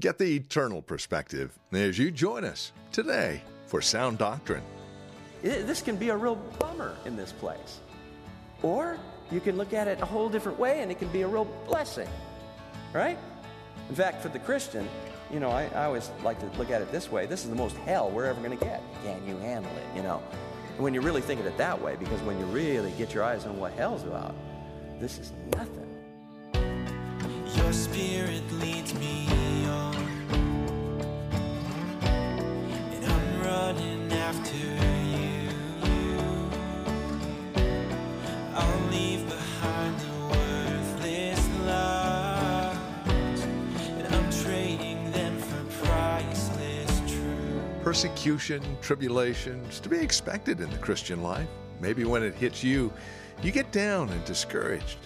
Get the eternal perspective as you join us today for Sound Doctrine. This can be a real bummer in this place. Or you can look at it a whole different way and it can be a real blessing, right? In fact, for the Christian, you know, I, I always like to look at it this way this is the most hell we're ever going to get. Can you handle it, you know? And when you really think of it that way, because when you really get your eyes on what hell's about, this is nothing. Your spirit leads me Persecution, tribulation tribulations, to be expected in the Christian life. Maybe when it hits you, you get down and discouraged.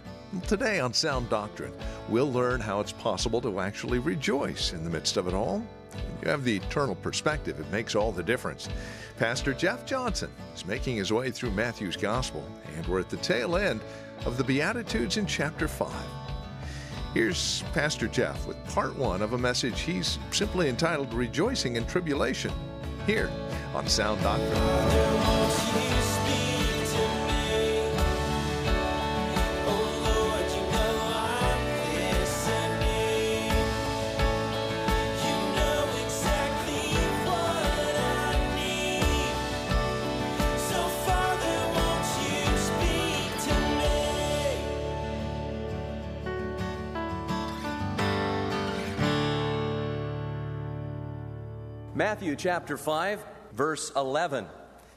Today on Sound Doctrine, we'll learn how it's possible to actually rejoice in the midst of it all. When you have the eternal perspective, it makes all the difference. Pastor Jeff Johnson is making his way through Matthew's Gospel, and we're at the tail end of the Beatitudes in chapter 5. Here's Pastor Jeff with part one of a message he's simply entitled Rejoicing in Tribulation, here on Sound Doctrine. Matthew chapter 5, verse 11.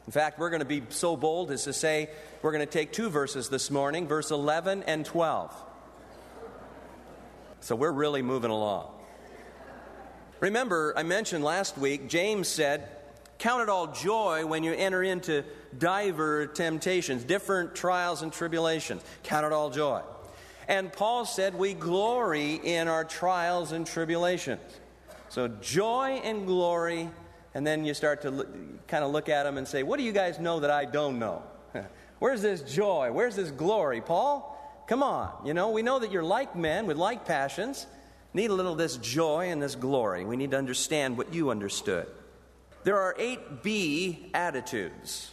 In fact, we're going to be so bold as to say we're going to take two verses this morning, verse 11 and 12. So we're really moving along. Remember, I mentioned last week, James said, Count it all joy when you enter into diver temptations, different trials and tribulations. Count it all joy. And Paul said, We glory in our trials and tribulations. So joy and glory, and then you start to look, kind of look at them and say, What do you guys know that I don't know? Where's this joy? Where's this glory, Paul? Come on. You know, we know that you're like men with like passions. Need a little of this joy and this glory. We need to understand what you understood. There are eight Beatitudes.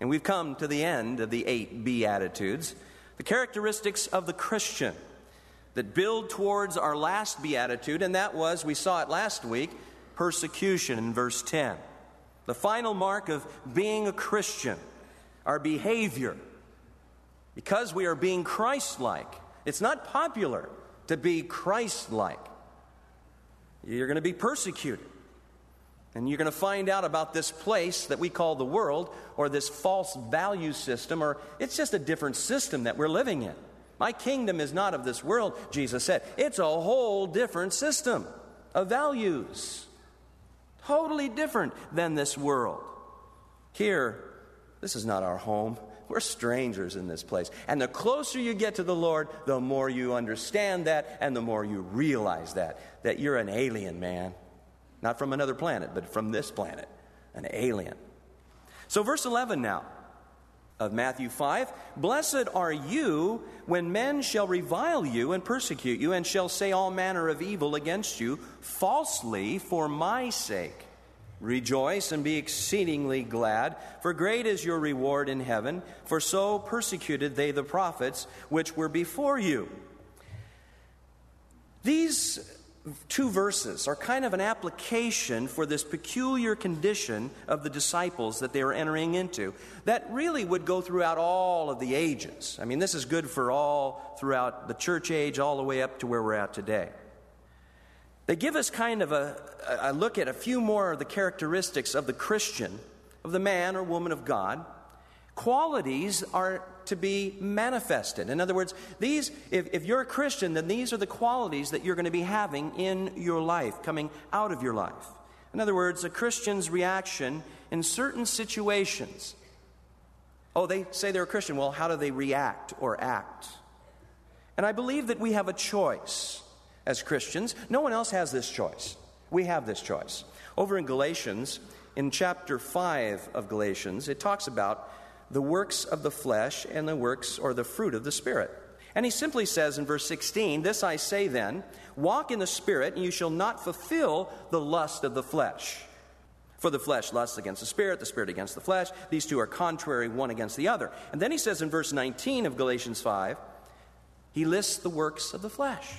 And we've come to the end of the eight Beatitudes. The characteristics of the Christian that build towards our last beatitude, and that was, we saw it last week, persecution in verse 10. The final mark of being a Christian, our behavior. Because we are being Christ like. It's not popular to be Christ like. You're going to be persecuted. And you're going to find out about this place that we call the world, or this false value system, or it's just a different system that we're living in. My kingdom is not of this world, Jesus said. It's a whole different system of values. Totally different than this world. Here, this is not our home. We're strangers in this place. And the closer you get to the Lord, the more you understand that and the more you realize that. That you're an alien, man. Not from another planet, but from this planet. An alien. So, verse 11 now of Matthew 5 Blessed are you when men shall revile you and persecute you, and shall say all manner of evil against you falsely for my sake. Rejoice and be exceedingly glad, for great is your reward in heaven, for so persecuted they the prophets which were before you. These two verses are kind of an application for this peculiar condition of the disciples that they are entering into that really would go throughout all of the ages. I mean, this is good for all throughout the church age, all the way up to where we're at today. They give us kind of a, a look at a few more of the characteristics of the Christian, of the man or woman of God. Qualities are to be manifested. In other words, these, if, if you're a Christian, then these are the qualities that you're going to be having in your life, coming out of your life. In other words, a Christian's reaction in certain situations. Oh, they say they're a Christian. Well, how do they react or act? And I believe that we have a choice as Christians. No one else has this choice. We have this choice. Over in Galatians, in chapter 5 of Galatians, it talks about the works of the flesh and the works or the fruit of the Spirit. And he simply says in verse 16, This I say then, walk in the Spirit, and you shall not fulfill the lust of the flesh. For the flesh lusts against the Spirit, the Spirit against the flesh. These two are contrary one against the other. And then he says in verse 19 of Galatians 5, he lists the works of the flesh.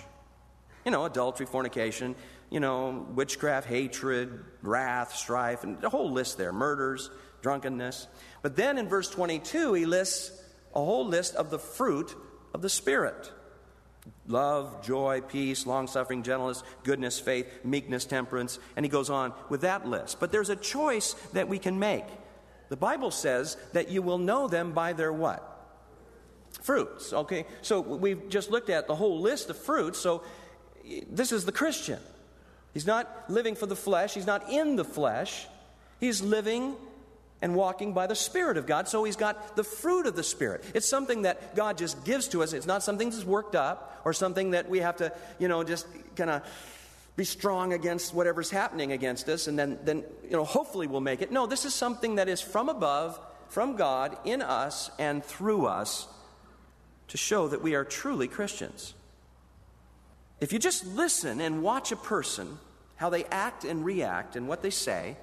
You know, adultery, fornication, you know, witchcraft, hatred, wrath, strife, and a whole list there murders, drunkenness. But then in verse 22, he lists a whole list of the fruit of the Spirit love, joy, peace, long suffering, gentleness, goodness, faith, meekness, temperance. And he goes on with that list. But there's a choice that we can make. The Bible says that you will know them by their what? Fruits. Okay? So we've just looked at the whole list of fruits. So this is the Christian. He's not living for the flesh, he's not in the flesh. He's living and walking by the Spirit of God. So he's got the fruit of the Spirit. It's something that God just gives to us. It's not something that's worked up or something that we have to, you know, just kind of be strong against whatever's happening against us and then, then, you know, hopefully we'll make it. No, this is something that is from above, from God, in us, and through us to show that we are truly Christians. If you just listen and watch a person, how they act and react and what they say,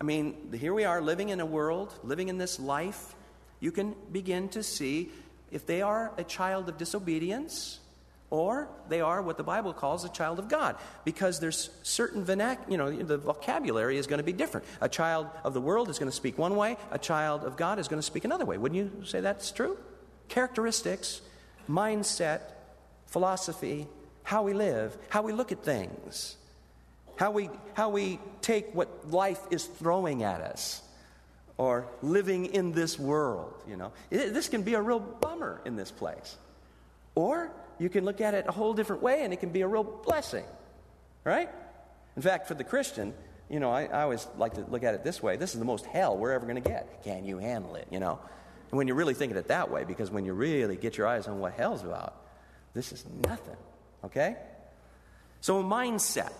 I mean, here we are living in a world, living in this life. You can begin to see if they are a child of disobedience or they are what the Bible calls a child of God because there's certain vernac- you know the vocabulary is going to be different. A child of the world is going to speak one way, a child of God is going to speak another way. Wouldn't you say that's true? Characteristics, mindset, philosophy, how we live, how we look at things how we, how we take what life is throwing at us or living in this world, you know. It, this can be a real bummer in this place. Or you can look at it a whole different way and it can be a real blessing, right? In fact, for the Christian, you know, I, I always like to look at it this way this is the most hell we're ever going to get. Can you handle it, you know? And when you really think of it that way, because when you really get your eyes on what hell's about, this is nothing, okay? So, a mindset.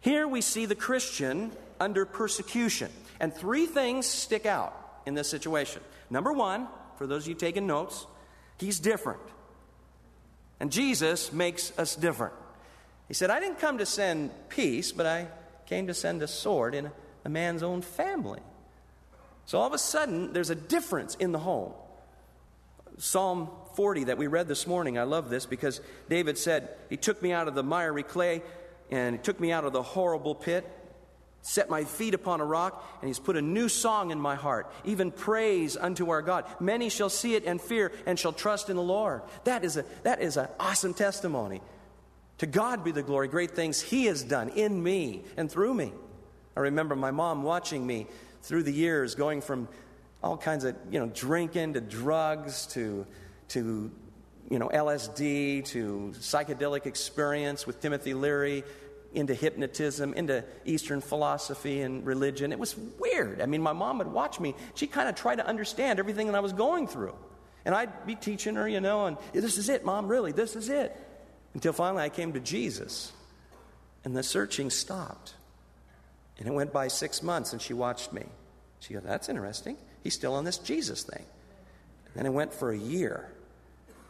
Here we see the Christian under persecution. And three things stick out in this situation. Number one, for those of you taking notes, he's different. And Jesus makes us different. He said, I didn't come to send peace, but I came to send a sword in a man's own family. So all of a sudden, there's a difference in the home. Psalm 40 that we read this morning, I love this because David said, He took me out of the miry clay and He took me out of the horrible pit, set my feet upon a rock, and He's put a new song in my heart, even praise unto our God. Many shall see it and fear and shall trust in the Lord. That is, a, that is an awesome testimony. To God be the glory, great things He has done in me and through me. I remember my mom watching me through the years, going from all kinds of, you know, drinking to drugs to, to you know, LSD to psychedelic experience with Timothy Leary, into hypnotism, into Eastern philosophy and religion. It was weird. I mean, my mom would watch me. She kind of tried to understand everything that I was going through. And I'd be teaching her, you know, and this is it, mom, really, this is it. Until finally I came to Jesus. And the searching stopped. And it went by six months, and she watched me. She goes, That's interesting. He's still on this Jesus thing. And then it went for a year.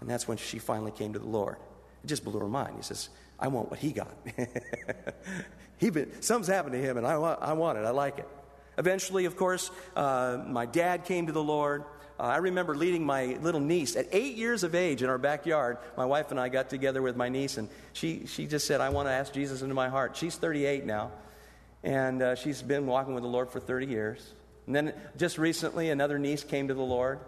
And that's when she finally came to the Lord. It just blew her mind. He says, I want what he got. he been, something's happened to him, and I want, I want it. I like it. Eventually, of course, uh, my dad came to the Lord. Uh, I remember leading my little niece at eight years of age in our backyard. My wife and I got together with my niece, and she, she just said, I want to ask Jesus into my heart. She's 38 now, and uh, she's been walking with the Lord for 30 years. And then just recently, another niece came to the Lord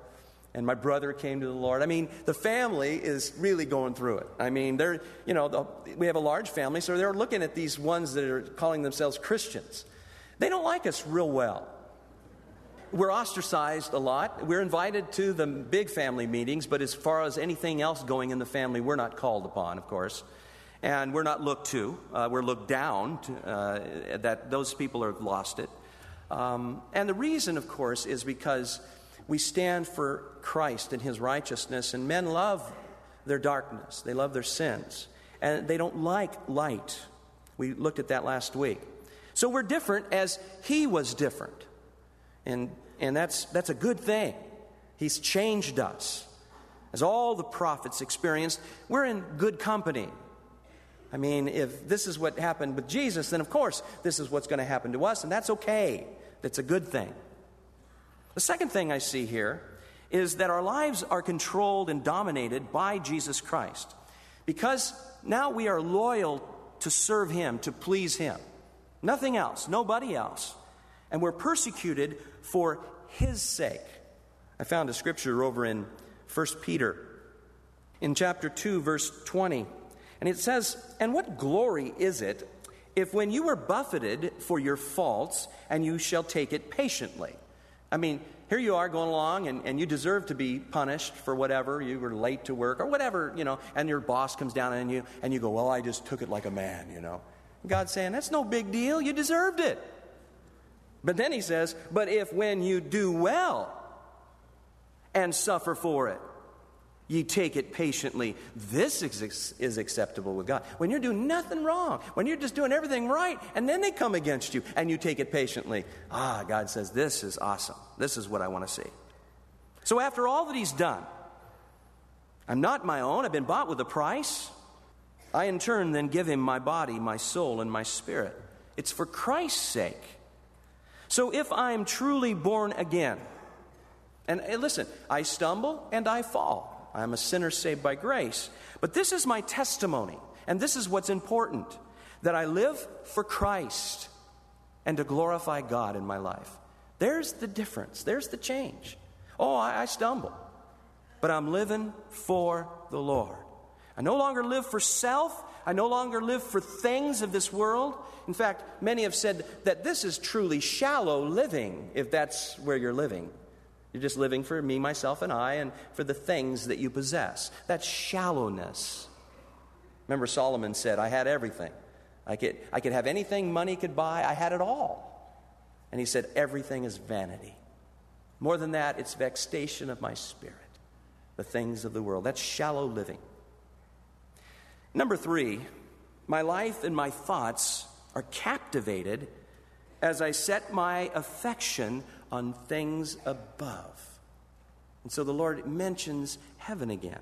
and my brother came to the Lord. I mean, the family is really going through it. I mean, they're, you know, the, we have a large family, so they're looking at these ones that are calling themselves Christians. They don't like us real well. We're ostracized a lot. We're invited to the big family meetings, but as far as anything else going in the family, we're not called upon, of course. And we're not looked to. Uh, we're looked down to, uh, that those people have lost it. Um, and the reason, of course, is because we stand for Christ and his righteousness, and men love their darkness, they love their sins, and they don't like light. We looked at that last week. So we're different as he was different. And, and that's, that's a good thing. He's changed us. as all the prophets experienced, we're in good company. I mean, if this is what happened with Jesus, then of course this is what's going to happen to us, and that's okay. That's a good thing. The second thing I see here is that our lives are controlled and dominated by Jesus Christ. Because now we are loyal to serve Him, to please Him. Nothing else, nobody else. And we're persecuted for His sake. I found a scripture over in 1 Peter, in chapter 2, verse 20. And it says, And what glory is it if when you are buffeted for your faults, and you shall take it patiently? I mean, here you are going along and, and you deserve to be punished for whatever. You were late to work or whatever you know and your boss comes down on you and you go well i just took it like a man you know. God's saying that's no big deal. You deserved it. But then he says but if when you do well and suffer for it ye take it patiently. This is, is acceptable with god. When you're doing nothing wrong when you're just doing everything right and then they come against you and you take it patiently ah god says this is awesome. This is what i want to see. So after all that he's done i'm not my own. I've been bought with a price. I in turn then give him my body my soul and my spirit. It's for christ's sake. So if i'm truly born again and listen, I stumble and I fall. I'm a sinner saved by grace. But this is my testimony, and this is what's important that I live for Christ and to glorify God in my life. There's the difference, there's the change. Oh, I, I stumble, but I'm living for the Lord. I no longer live for self. I no longer live for things of this world. In fact, many have said that this is truly shallow living, if that's where you're living. You're just living for me, myself, and I, and for the things that you possess. That's shallowness. Remember, Solomon said, I had everything. I could, I could have anything money could buy, I had it all. And he said, Everything is vanity. More than that, it's vexation of my spirit, the things of the world. That's shallow living. Number three, my life and my thoughts are captivated as I set my affection on things above. And so the Lord mentions heaven again.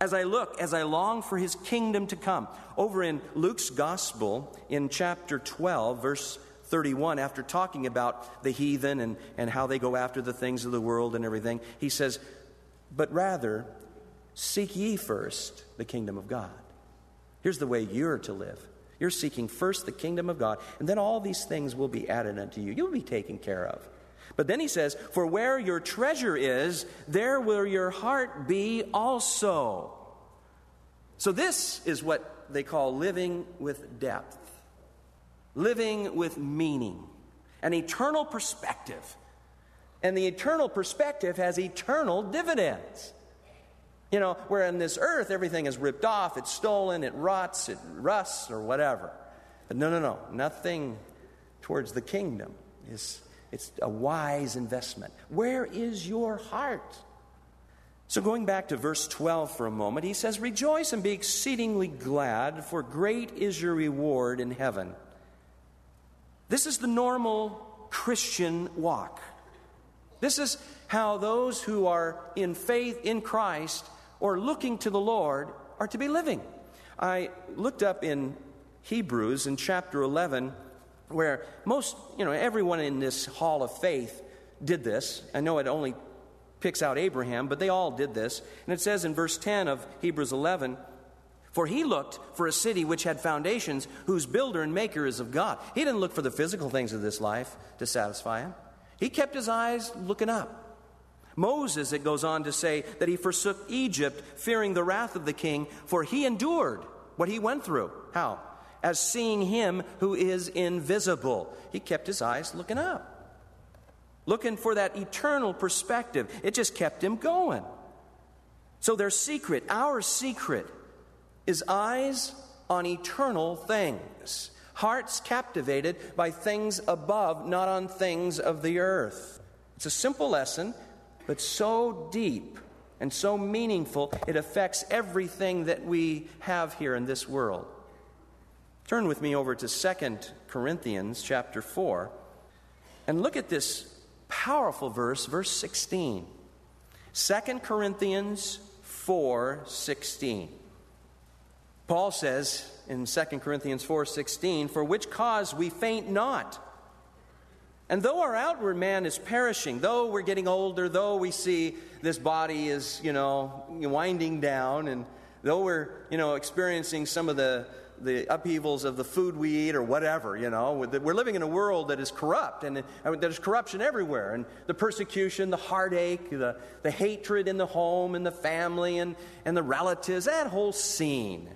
As I look, as I long for his kingdom to come, over in Luke's gospel, in chapter 12, verse 31, after talking about the heathen and, and how they go after the things of the world and everything, he says, But rather, seek ye first the kingdom of God. Here's the way you're to live. You're seeking first the kingdom of God, and then all these things will be added unto you. You'll be taken care of. But then he says, For where your treasure is, there will your heart be also. So, this is what they call living with depth, living with meaning, an eternal perspective. And the eternal perspective has eternal dividends. You know, where in this earth everything is ripped off, it's stolen, it rots, it rusts, or whatever. But no, no, no. Nothing towards the kingdom is it's a wise investment. Where is your heart? So, going back to verse 12 for a moment, he says, Rejoice and be exceedingly glad, for great is your reward in heaven. This is the normal Christian walk. This is how those who are in faith in Christ or looking to the Lord are to be living. I looked up in Hebrews in chapter 11 where most, you know, everyone in this hall of faith did this. I know it only picks out Abraham, but they all did this. And it says in verse 10 of Hebrews 11, for he looked for a city which had foundations, whose builder and maker is of God. He didn't look for the physical things of this life to satisfy him. He kept his eyes looking up. Moses, it goes on to say that he forsook Egypt, fearing the wrath of the king, for he endured what he went through. How? As seeing him who is invisible. He kept his eyes looking up, looking for that eternal perspective. It just kept him going. So, their secret, our secret, is eyes on eternal things, hearts captivated by things above, not on things of the earth. It's a simple lesson but so deep and so meaningful, it affects everything that we have here in this world. Turn with me over to 2 Corinthians chapter 4 and look at this powerful verse, verse 16. 2 Corinthians 4:16. Paul says in 2 Corinthians 4:16, "For which cause we faint not, and though our outward man is perishing, though we're getting older, though we see this body is, you know, winding down, and though we're, you know, experiencing some of the, the upheavals of the food we eat or whatever, you know, we're living in a world that is corrupt and there's corruption everywhere. And the persecution, the heartache, the, the hatred in the home and the family and, and the relatives, that whole scene.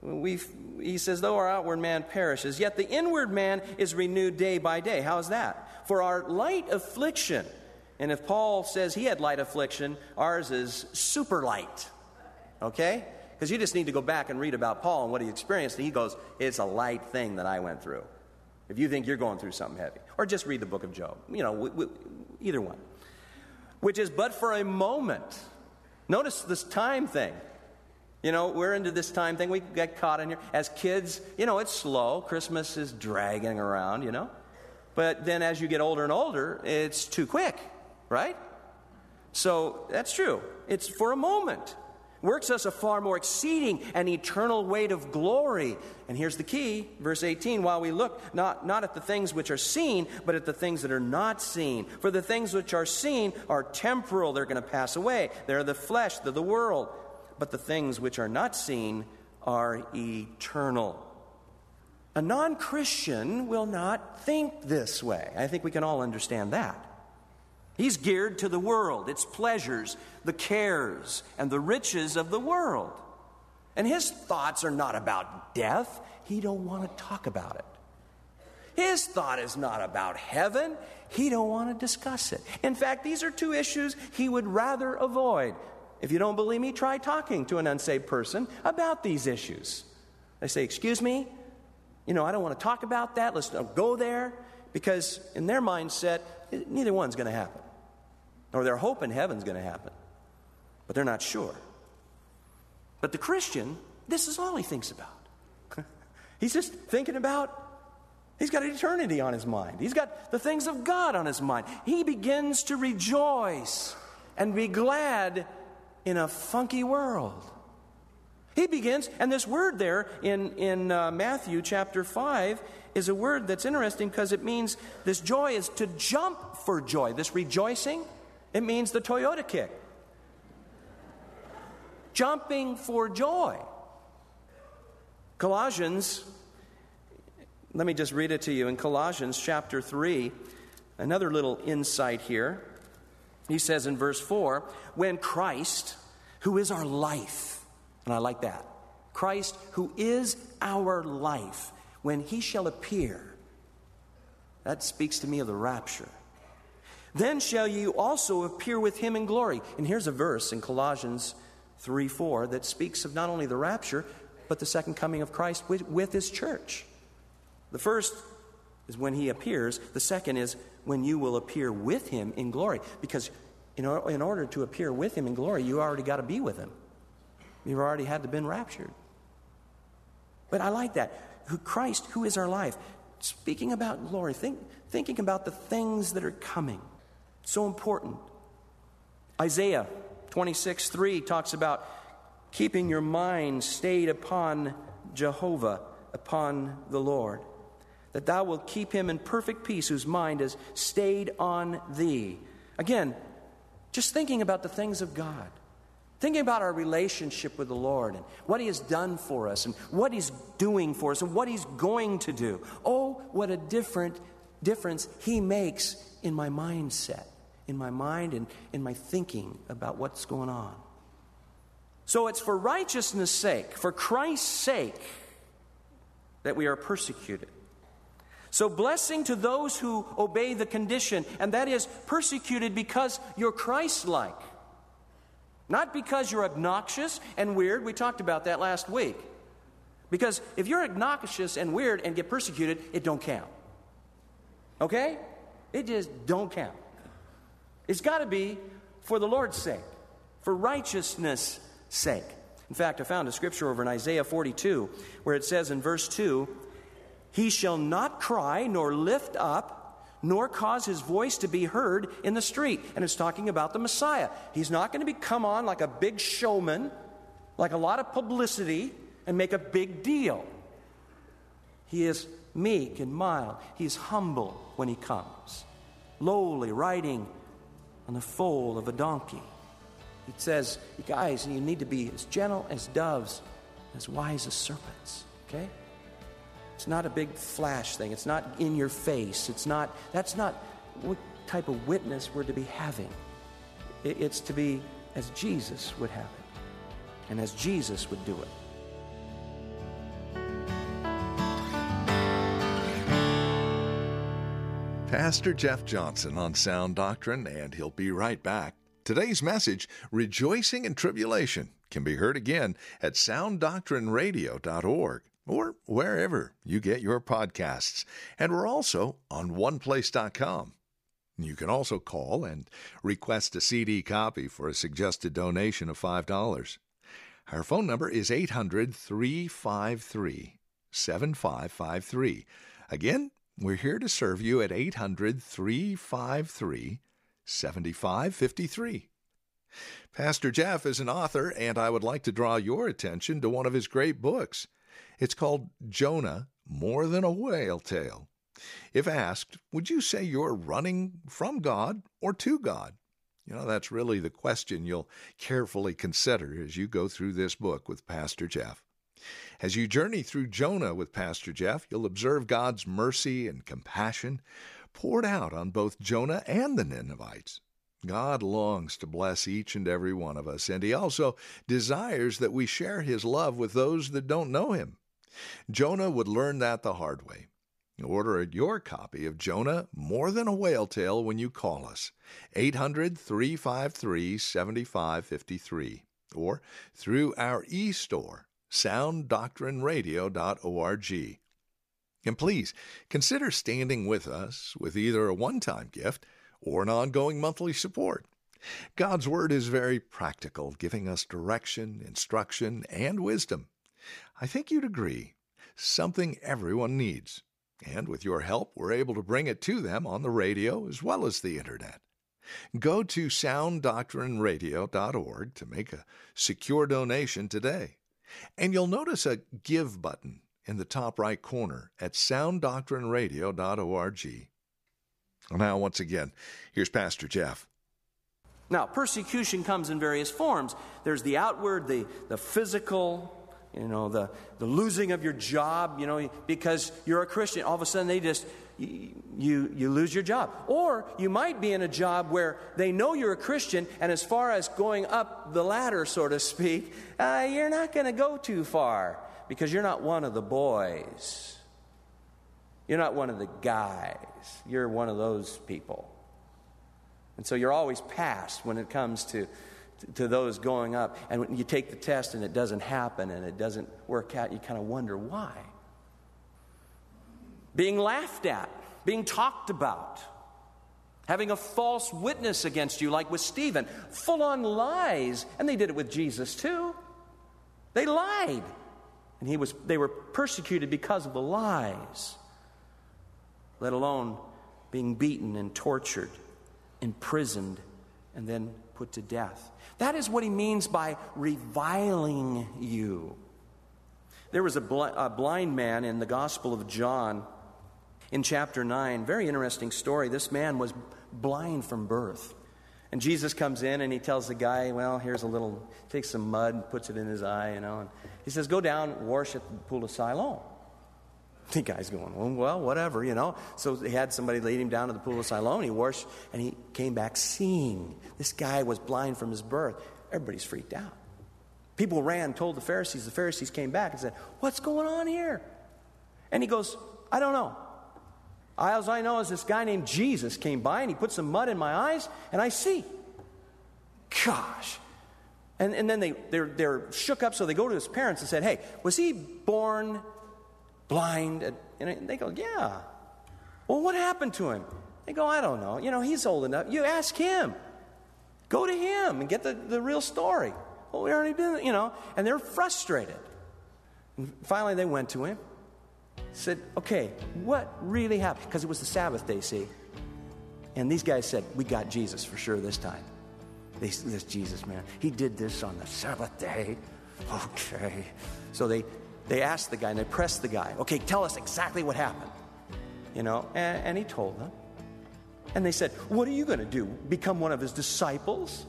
We he says, though our outward man perishes, yet the inward man is renewed day by day. How's that? For our light affliction, and if Paul says he had light affliction, ours is super light. Okay? Because you just need to go back and read about Paul and what he experienced. And he goes, It's a light thing that I went through. If you think you're going through something heavy. Or just read the book of Job. You know, either one. Which is but for a moment. Notice this time thing. You know, we're into this time thing. We get caught in here. As kids, you know, it's slow. Christmas is dragging around, you know. But then as you get older and older, it's too quick, right? So that's true. It's for a moment. Works us a far more exceeding and eternal weight of glory. And here's the key, verse 18 while we look not, not at the things which are seen, but at the things that are not seen. For the things which are seen are temporal, they're going to pass away. They're the flesh, they're the world. But the things which are not seen are eternal. A non Christian will not think this way. I think we can all understand that. He's geared to the world, its pleasures, the cares, and the riches of the world. And his thoughts are not about death. He don't want to talk about it. His thought is not about heaven. He don't want to discuss it. In fact, these are two issues he would rather avoid. If you don't believe me, try talking to an unsaved person about these issues. They say, "Excuse me, you know, I don't want to talk about that. Let's go there." Because in their mindset, neither one's going to happen or they're hoping heaven's going to happen, but they're not sure. But the Christian, this is all he thinks about. He's just thinking about, he's got eternity on his mind. He's got the things of God on his mind. He begins to rejoice and be glad in a funky world. He begins, and this word there in, in uh, Matthew chapter 5 is a word that's interesting because it means this joy is to jump for joy, this rejoicing. It means the Toyota kick. Jumping for joy. Colossians, let me just read it to you. In Colossians chapter 3, another little insight here. He says in verse 4 when Christ, who is our life, and I like that, Christ, who is our life, when he shall appear, that speaks to me of the rapture. Then shall you also appear with him in glory. And here's a verse in Colossians 3 4 that speaks of not only the rapture, but the second coming of Christ with, with his church. The first is when he appears, the second is when you will appear with him in glory. Because in, or, in order to appear with him in glory, you already got to be with him. You've already had to been raptured. But I like that. Who, Christ, who is our life? Speaking about glory, think, thinking about the things that are coming. So important. Isaiah 26 3 talks about keeping your mind stayed upon Jehovah, upon the Lord, that thou wilt keep him in perfect peace whose mind is stayed on thee. Again, just thinking about the things of God. Thinking about our relationship with the Lord and what He has done for us and what He's doing for us and what He's going to do. Oh, what a different difference He makes in my mindset in my mind and in my thinking about what's going on. So it's for righteousness' sake, for Christ's sake, that we are persecuted. So, blessing to those who obey the condition, and that is persecuted because you're Christ like. Not because you're obnoxious and weird. We talked about that last week. Because if you're obnoxious and weird and get persecuted, it don't count. Okay? It just don't count. It's got to be for the Lord's sake, for righteousness' sake. In fact, I found a scripture over in Isaiah 42 where it says in verse 2 He shall not cry nor lift up, nor cause his voice to be heard in the street. And it's talking about the Messiah. He's not going to be come on like a big showman, like a lot of publicity, and make a big deal. He is meek and mild. He is humble when he comes, lowly, riding on the foal of a donkey. He says, You guys, you need to be as gentle as doves, as wise as serpents. Okay? It's not a big flash thing. It's not in your face. It's not, that's not what type of witness we're to be having. It's to be as Jesus would have it and as Jesus would do it. Pastor Jeff Johnson on Sound Doctrine, and he'll be right back. Today's message, Rejoicing in Tribulation, can be heard again at sounddoctrineradio.org or wherever you get your podcasts. And we're also on oneplace.com. You can also call and request a CD copy for a suggested donation of $5. Our phone number is 800 353 7553. Again, we're here to serve you at 800 353 7553. Pastor Jeff is an author, and I would like to draw your attention to one of his great books. It's called Jonah More Than a Whale Tale. If asked, would you say you're running from God or to God? You know, that's really the question you'll carefully consider as you go through this book with Pastor Jeff. As you journey through Jonah with Pastor Jeff, you'll observe God's mercy and compassion poured out on both Jonah and the Ninevites. God longs to bless each and every one of us, and He also desires that we share His love with those that don't know Him. Jonah would learn that the hard way. Order your copy of Jonah More Than a Whale Tale when you call us, 800 353 7553, or through our e store, sounddoctrineradio.org. And please consider standing with us with either a one time gift or an ongoing monthly support. God's Word is very practical, giving us direction, instruction, and wisdom. I think you'd agree, something everyone needs. And with your help, we're able to bring it to them on the radio as well as the internet. Go to sounddoctrineradio.org to make a secure donation today. And you'll notice a Give button in the top right corner at sounddoctrineradio.org. Now, once again, here's Pastor Jeff. Now, persecution comes in various forms. There's the outward, the, the physical, you know, the, the losing of your job, you know, because you're a Christian. All of a sudden, they just, you, you, lose your job. Or you might be in a job where they know you're a Christian, and as far as going up the ladder, so to speak, uh, you're not going to go too far because you're not one of the boys. You're not one of the guys. You're one of those people. And so you're always passed when it comes to, to those going up. And when you take the test and it doesn't happen and it doesn't work out, you kind of wonder why. Being laughed at, being talked about, having a false witness against you, like with Stephen, full on lies. And they did it with Jesus too. They lied. And he was, they were persecuted because of the lies, let alone being beaten and tortured, imprisoned, and then put to death. That is what he means by reviling you. There was a, bl- a blind man in the Gospel of John in chapter 9. Very interesting story. This man was blind from birth. And Jesus comes in and he tells the guy, Well, here's a little, takes some mud puts it in his eye, you know. And he says, Go down, wash at the pool of Siloam. The guy's going, well, well, whatever, you know. So they had somebody lead him down to the pool of Siloam. He washed, and he came back seeing. This guy was blind from his birth. Everybody's freaked out. People ran, told the Pharisees. The Pharisees came back and said, What's going on here? And he goes, I don't know. All I know is this guy named Jesus came by and he put some mud in my eyes and I see. Gosh. And, and then they, they're, they're shook up, so they go to his parents and said, Hey, was he born blind? And they go, Yeah. Well, what happened to him? They go, I don't know. You know, he's old enough. You ask him. Go to him and get the, the real story. Well, we already did you know. And they're frustrated. And finally, they went to him said, Okay, what really happened? Because it was the Sabbath day, see? And these guys said, We got Jesus for sure this time. This Jesus, man, he did this on the Sabbath day. Okay. So they, they asked the guy and they pressed the guy, Okay, tell us exactly what happened. You know, and, and he told them. And they said, What are you going to do? Become one of his disciples?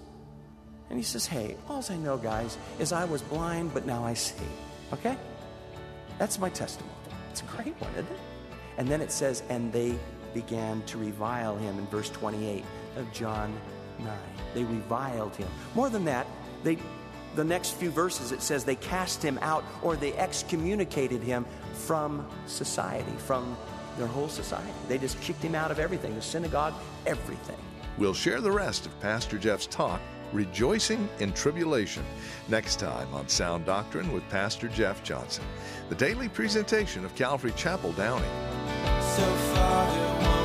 And he says, Hey, all I know, guys, is I was blind, but now I see. Okay? That's my testimony. It's a great one, isn't it? And then it says, And they began to revile him in verse 28 of John 9. They reviled him. More than that, they the next few verses it says they cast him out or they excommunicated him from society, from their whole society. They just kicked him out of everything, the synagogue, everything. We'll share the rest of Pastor Jeff's talk, Rejoicing in Tribulation, next time on Sound Doctrine with Pastor Jeff Johnson, the daily presentation of Calvary Chapel Downey. So Father,